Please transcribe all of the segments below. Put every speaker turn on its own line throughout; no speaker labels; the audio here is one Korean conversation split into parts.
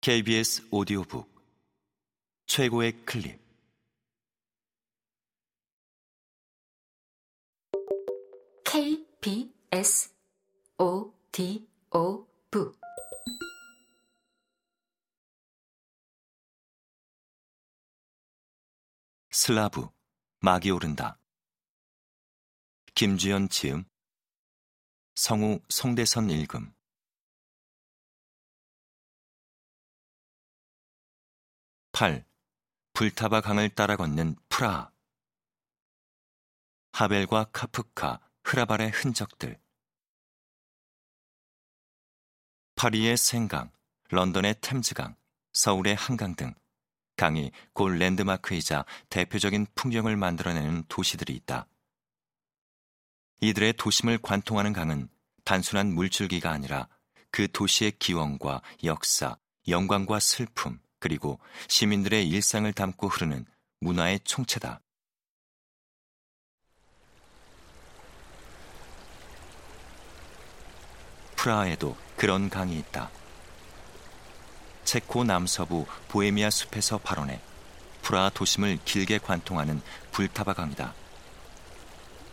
KBS 오디오북. 최고의 클립.
KBS 오디오북.
슬라브 막이 오른다. 김주연 지음. 성우 송대선 읽음 8. 불타바 강을 따라 걷는 프라하 하벨과 카프카, 흐라발의 흔적들 파리의 생강, 런던의 템즈강, 서울의 한강 등 강이 곧 랜드마크이자 대표적인 풍경을 만들어내는 도시들이 있다. 이들의 도심을 관통하는 강은 단순한 물줄기가 아니라 그 도시의 기원과 역사, 영광과 슬픔, 그리고 시민들의 일상을 담고 흐르는 문화의 총체다. 프라하에도 그런 강이 있다. 체코 남서부 보헤미아 숲에서 발원해 프라하 도심을 길게 관통하는 불타바 강이다.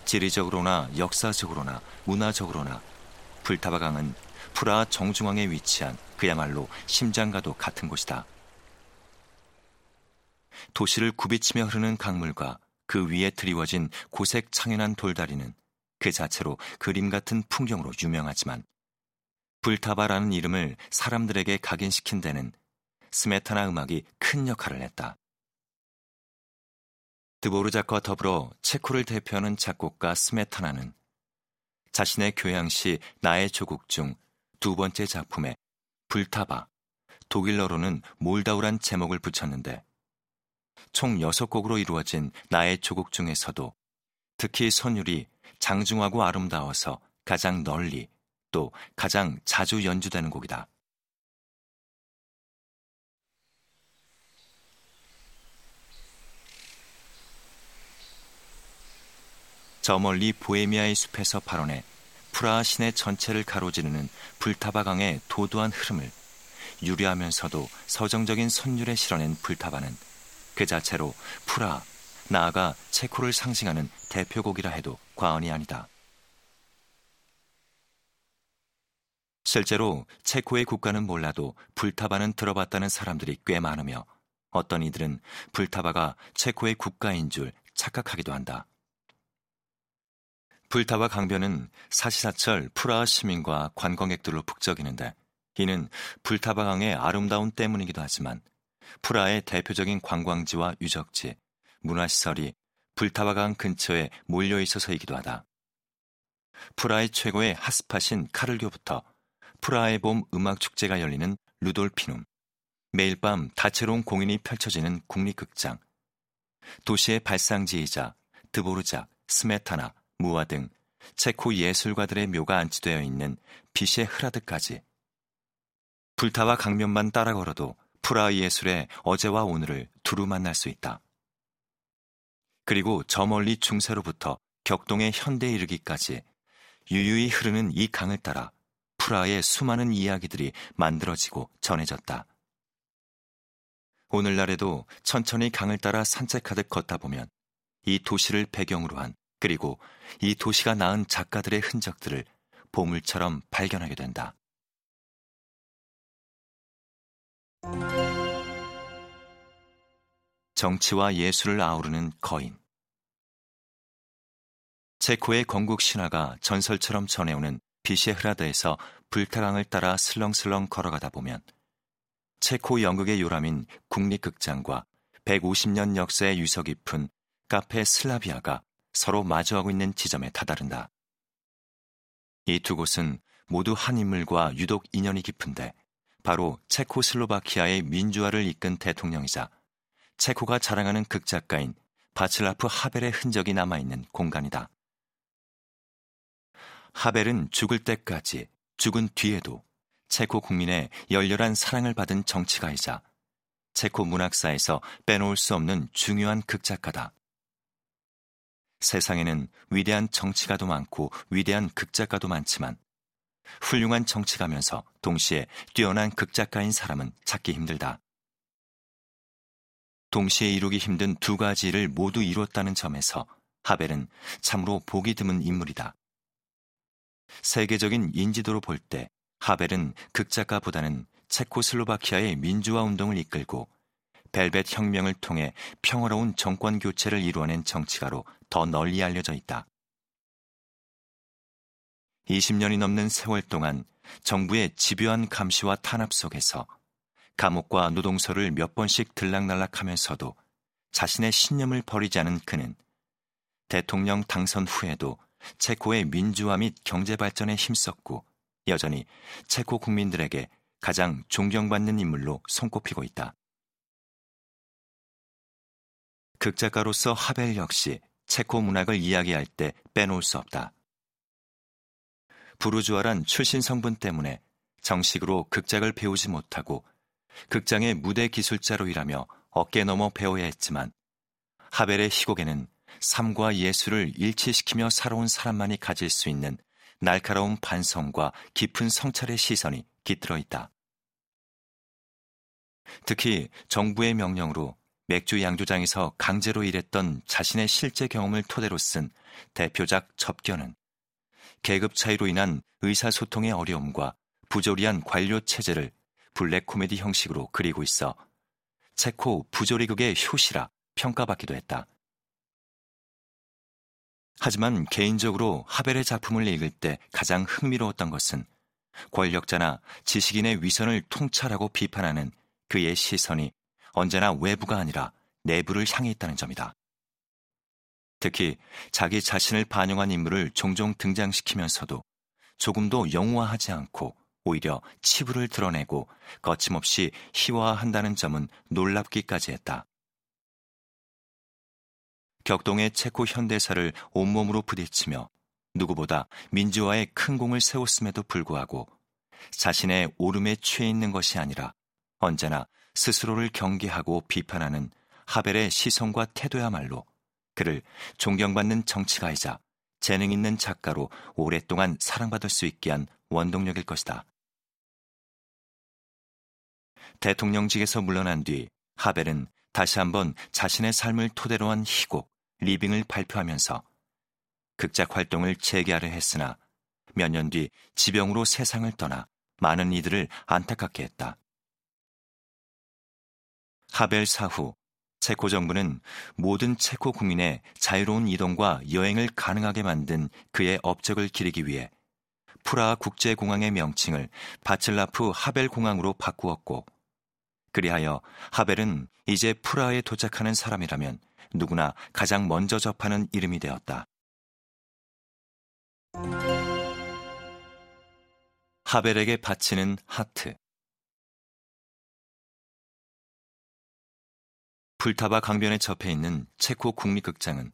지리적으로나 역사적으로나 문화적으로나 불타바 강은 프라하 정중앙에 위치한 그야말로 심장과도 같은 곳이다. 도시를 굽이치며 흐르는 강물과 그 위에 드리워진 고색 창연한 돌다리는 그 자체로 그림 같은 풍경으로 유명하지만 불타바라는 이름을 사람들에게 각인시킨 데는 스메타나 음악이 큰 역할을 했다. 드보르작과 더불어 체코를 대표하는 작곡가 스메타나는 자신의 교양시 나의 조국 중 두 번째 작품에 불타바, 독일어로는 몰다우란 제목을 붙였는데 총 6곡으로 이루어진 나의 조국 중에서도 특히 선율이 장중하고 아름다워서 가장 널리 또 가장 자주 연주되는 곡이다. 저 멀리 보헤미아의 숲에서 발원해 프라하 시내 전체를 가로지르는 불타바 강의 도도한 흐름을 유리하면서도 서정적인 선율에 실어낸 불타바는 그 자체로 프라, 나아가 체코를 상징하는 대표곡이라 해도 과언이 아니다. 실제로 체코의 국가는 몰라도 불타바는 들어봤다는 사람들이 꽤 많으며 어떤 이들은 불타바가 체코의 국가인 줄 착각하기도 한다. 불타바 강변은 사시사철 프라하 시민과 관광객들로 북적이는데 이는 불타바 강의 아름다운 때문이기도 하지만 프라하의 대표적인 관광지와 유적지, 문화시설이 불타바강 근처에 몰려 있어서이기도 하다. 프라하의 최고의 핫스팟인 카를교부터 프라하의 봄 음악 축제가 열리는 루돌피눔, 매일 밤 다채로운 공연이 펼쳐지는 국립극장, 도시의 발상지이자 드보르작, 스메타나, 무화 등 체코 예술가들의 묘가 안치되어 있는 빛의 흐라드까지 불타와 강면만 따라 걸어도 프라하 예술의 어제와 오늘을 두루 만날 수 있다. 그리고 저 멀리 중세로부터 격동의 현대에 이르기까지 유유히 흐르는 이 강을 따라 프라하의 수많은 이야기들이 만들어지고 전해졌다. 오늘날에도 천천히 강을 따라 산책하듯 걷다 보면 이 도시를 배경으로 한 그리고 이 도시가 낳은 작가들의 흔적들을 보물처럼 발견하게 된다. 정치와 예술을 아우르는 거인. 체코의 건국 신화가 전설처럼 전해오는 비셰흐라드에서 불타강을 따라 슬렁슬렁 걸어가다 보면 체코 연극의 요람인 국립극장과 150년 역사의 유서 깊은 카페 슬라비아가 서로 마주하고 있는 지점에 다다른다. 이 두 곳은 모두 한 인물과 유독 인연이 깊은데 바로 체코슬로바키아의 민주화를 이끈 대통령이자 체코가 자랑하는 극작가인 바칠라프 하벨의 흔적이 남아있는 공간이다. 하벨은 죽을 때까지, 죽은 뒤에도 체코 국민의 열렬한 사랑을 받은 정치가이자 체코 문학사에서 빼놓을 수 없는 중요한 극작가다. 세상에는 위대한 정치가도 많고 위대한 극작가도 많지만 훌륭한 정치가면서 동시에 뛰어난 극작가인 사람은 찾기 힘들다. 동시에 이루기 힘든 두 가지를 모두 이뤘다는 점에서 하벨은 참으로 보기 드문 인물이다. 세계적인 인지도로 볼 때 하벨은 극작가보다는 체코슬로바키아의 민주화 운동을 이끌고 벨벳 혁명을 통해 평화로운 정권 교체를 이루어낸 정치가로 더 널리 알려져 있다. 20년이 넘는 세월 동안 정부의 집요한 감시와 탄압 속에서 감옥과 노동소를 몇 번씩 들락날락하면서도 자신의 신념을 버리지 않은 그는 대통령 당선 후에도 체코의 민주화 및 경제 발전에 힘썼고 여전히 체코 국민들에게 가장 존경받는 인물로 손꼽히고 있다. 극작가로서 하벨 역시 체코 문학을 이야기할 때 빼놓을 수 없다. 부르주아란 출신 성분 때문에 정식으로 극작을 배우지 못하고 극장의 무대 기술자로 일하며 어깨 넘어 배워야 했지만 하벨의 희곡에는 삶과 예술을 일치시키며 살아온 사람만이 가질 수 있는 날카로운 반성과 깊은 성찰의 시선이 깃들어 있다. 특히 정부의 명령으로 맥주 양조장에서 강제로 일했던 자신의 실제 경험을 토대로 쓴 대표작 접견은 계급 차이로 인한 의사소통의 어려움과 부조리한 관료 체제를 블랙 코미디 형식으로 그리고 있어 체코 부조리극의 효시라 평가받기도 했다. 하지만 개인적으로 하벨의 작품을 읽을 때 가장 흥미로웠던 것은 권력자나 지식인의 위선을 통찰하고 비판하는 그의 시선이 언제나 외부가 아니라 내부를 향해 있다는 점이다. 특히 자기 자신을 반영한 인물을 종종 등장시키면서도 조금도 영화하지 않고 오히려 치부를 드러내고 거침없이 희화한다는 점은 놀랍기까지 했다. 격동의 체코 현대사를 온몸으로 부딪히며 누구보다 민주화에 큰 공을 세웠음에도 불구하고 자신의 오름에 취해 있는 것이 아니라 언제나 스스로를 경계하고 비판하는 하벨의 시선과 태도야말로 그를 존경받는 정치가이자 재능 있는 작가로 오랫동안 사랑받을 수 있게 한 원동력일 것이다. 대통령직에서 물러난 뒤 하벨은 다시 한번 자신의 삶을 토대로 한 희곡, 리빙을 발표하면서 극작 활동을 재개하려 했으나 몇 년 뒤 지병으로 세상을 떠나 많은 이들을 안타깝게 했다. 하벨 사후 체코 정부는 모든 체코 국민의 자유로운 이동과 여행을 가능하게 만든 그의 업적을 기리기 위해 프라하 국제공항의 명칭을 바칠라프 하벨 공항으로 바꾸었고 그리하여 하벨은 이제 프라하에 도착하는 사람이라면 누구나 가장 먼저 접하는 이름이 되었다. 하벨에게 바치는 하트. 불타바 강변에 접해 있는 체코 국립극장은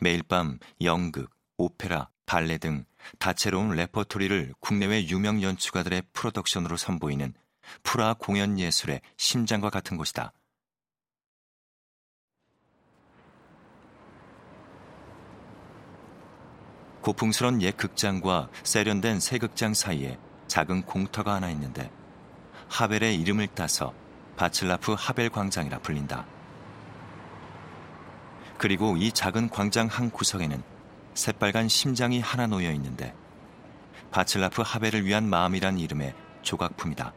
매일 밤 연극, 오페라, 발레 등 다채로운 레퍼토리를 국내외 유명 연출가들의 프로덕션으로 선보이는 프라하 공연 예술의 심장과 같은 곳이다. 고풍스런 옛 극장과 세련된 새 극장 사이에 작은 공터가 하나 있는데 하벨의 이름을 따서 바칠라프 하벨 광장이라 불린다. 그리고 이 작은 광장 한 구석에는 새빨간 심장이 하나 놓여 있는데 바칠라프 하벨을 위한 마음이란 이름의 조각품이다.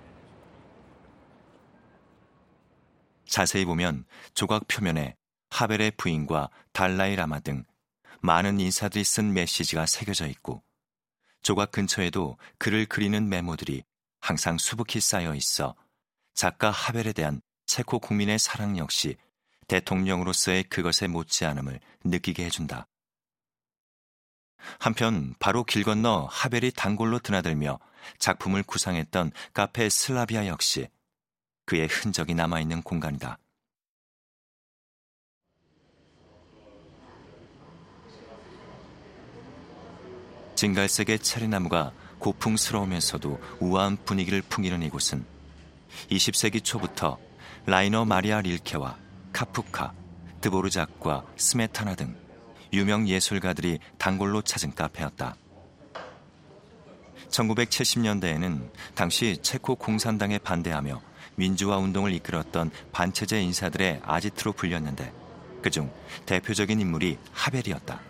자세히 보면 조각 표면에 하벨의 부인과 달라이 라마 등 많은 인사들이 쓴 메시지가 새겨져 있고 조각 근처에도 글을 그리는 메모들이 항상 수북히 쌓여 있어 작가 하벨에 대한 체코 국민의 사랑 역시 대통령으로서의 그것에 못지않음을 느끼게 해준다. 한편 바로 길 건너 하벨이 단골로 드나들며 작품을 구상했던 카페 슬라비아 역시 그의 흔적이 남아있는 공간이다. 진갈색의 체리나무가 고풍스러우면서도 우아한 분위기를 풍기는 이곳은 20세기 초부터 라이너 마리아 릴케와 카프카, 드보르작과 스메타나 등 유명 예술가들이 단골로 찾은 카페였다. 1970년대에는 당시 체코 공산당에 반대하며 민주화 운동을 이끌었던 반체제 인사들의 아지트로 불렸는데 그중 대표적인 인물이 하벨이었다.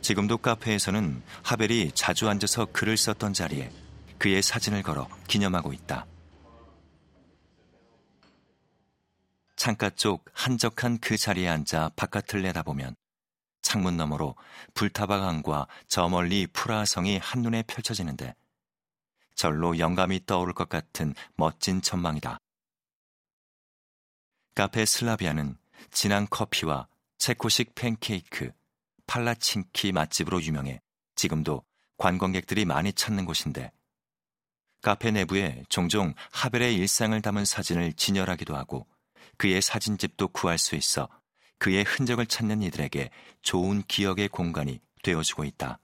지금도 카페에서는 하벨이 자주 앉아서 글을 썼던 자리에 그의 사진을 걸어 기념하고 있다. 창가 쪽 한적한 그 자리에 앉아 바깥을 내다보면 창문 너머로 불타바강과 저 멀리 프라하성이 한눈에 펼쳐지는데 절로 영감이 떠오를 것 같은 멋진 전망이다. 카페 슬라비아는 진한 커피와 체코식 팬케이크, 팔라친키 맛집으로 유명해 지금도 관광객들이 많이 찾는 곳인데 카페 내부에 종종 하벨의 일상을 담은 사진을 진열하기도 하고 그의 사진집도 구할 수 있어 그의 흔적을 찾는 이들에게 좋은 기억의 공간이 되어주고 있다.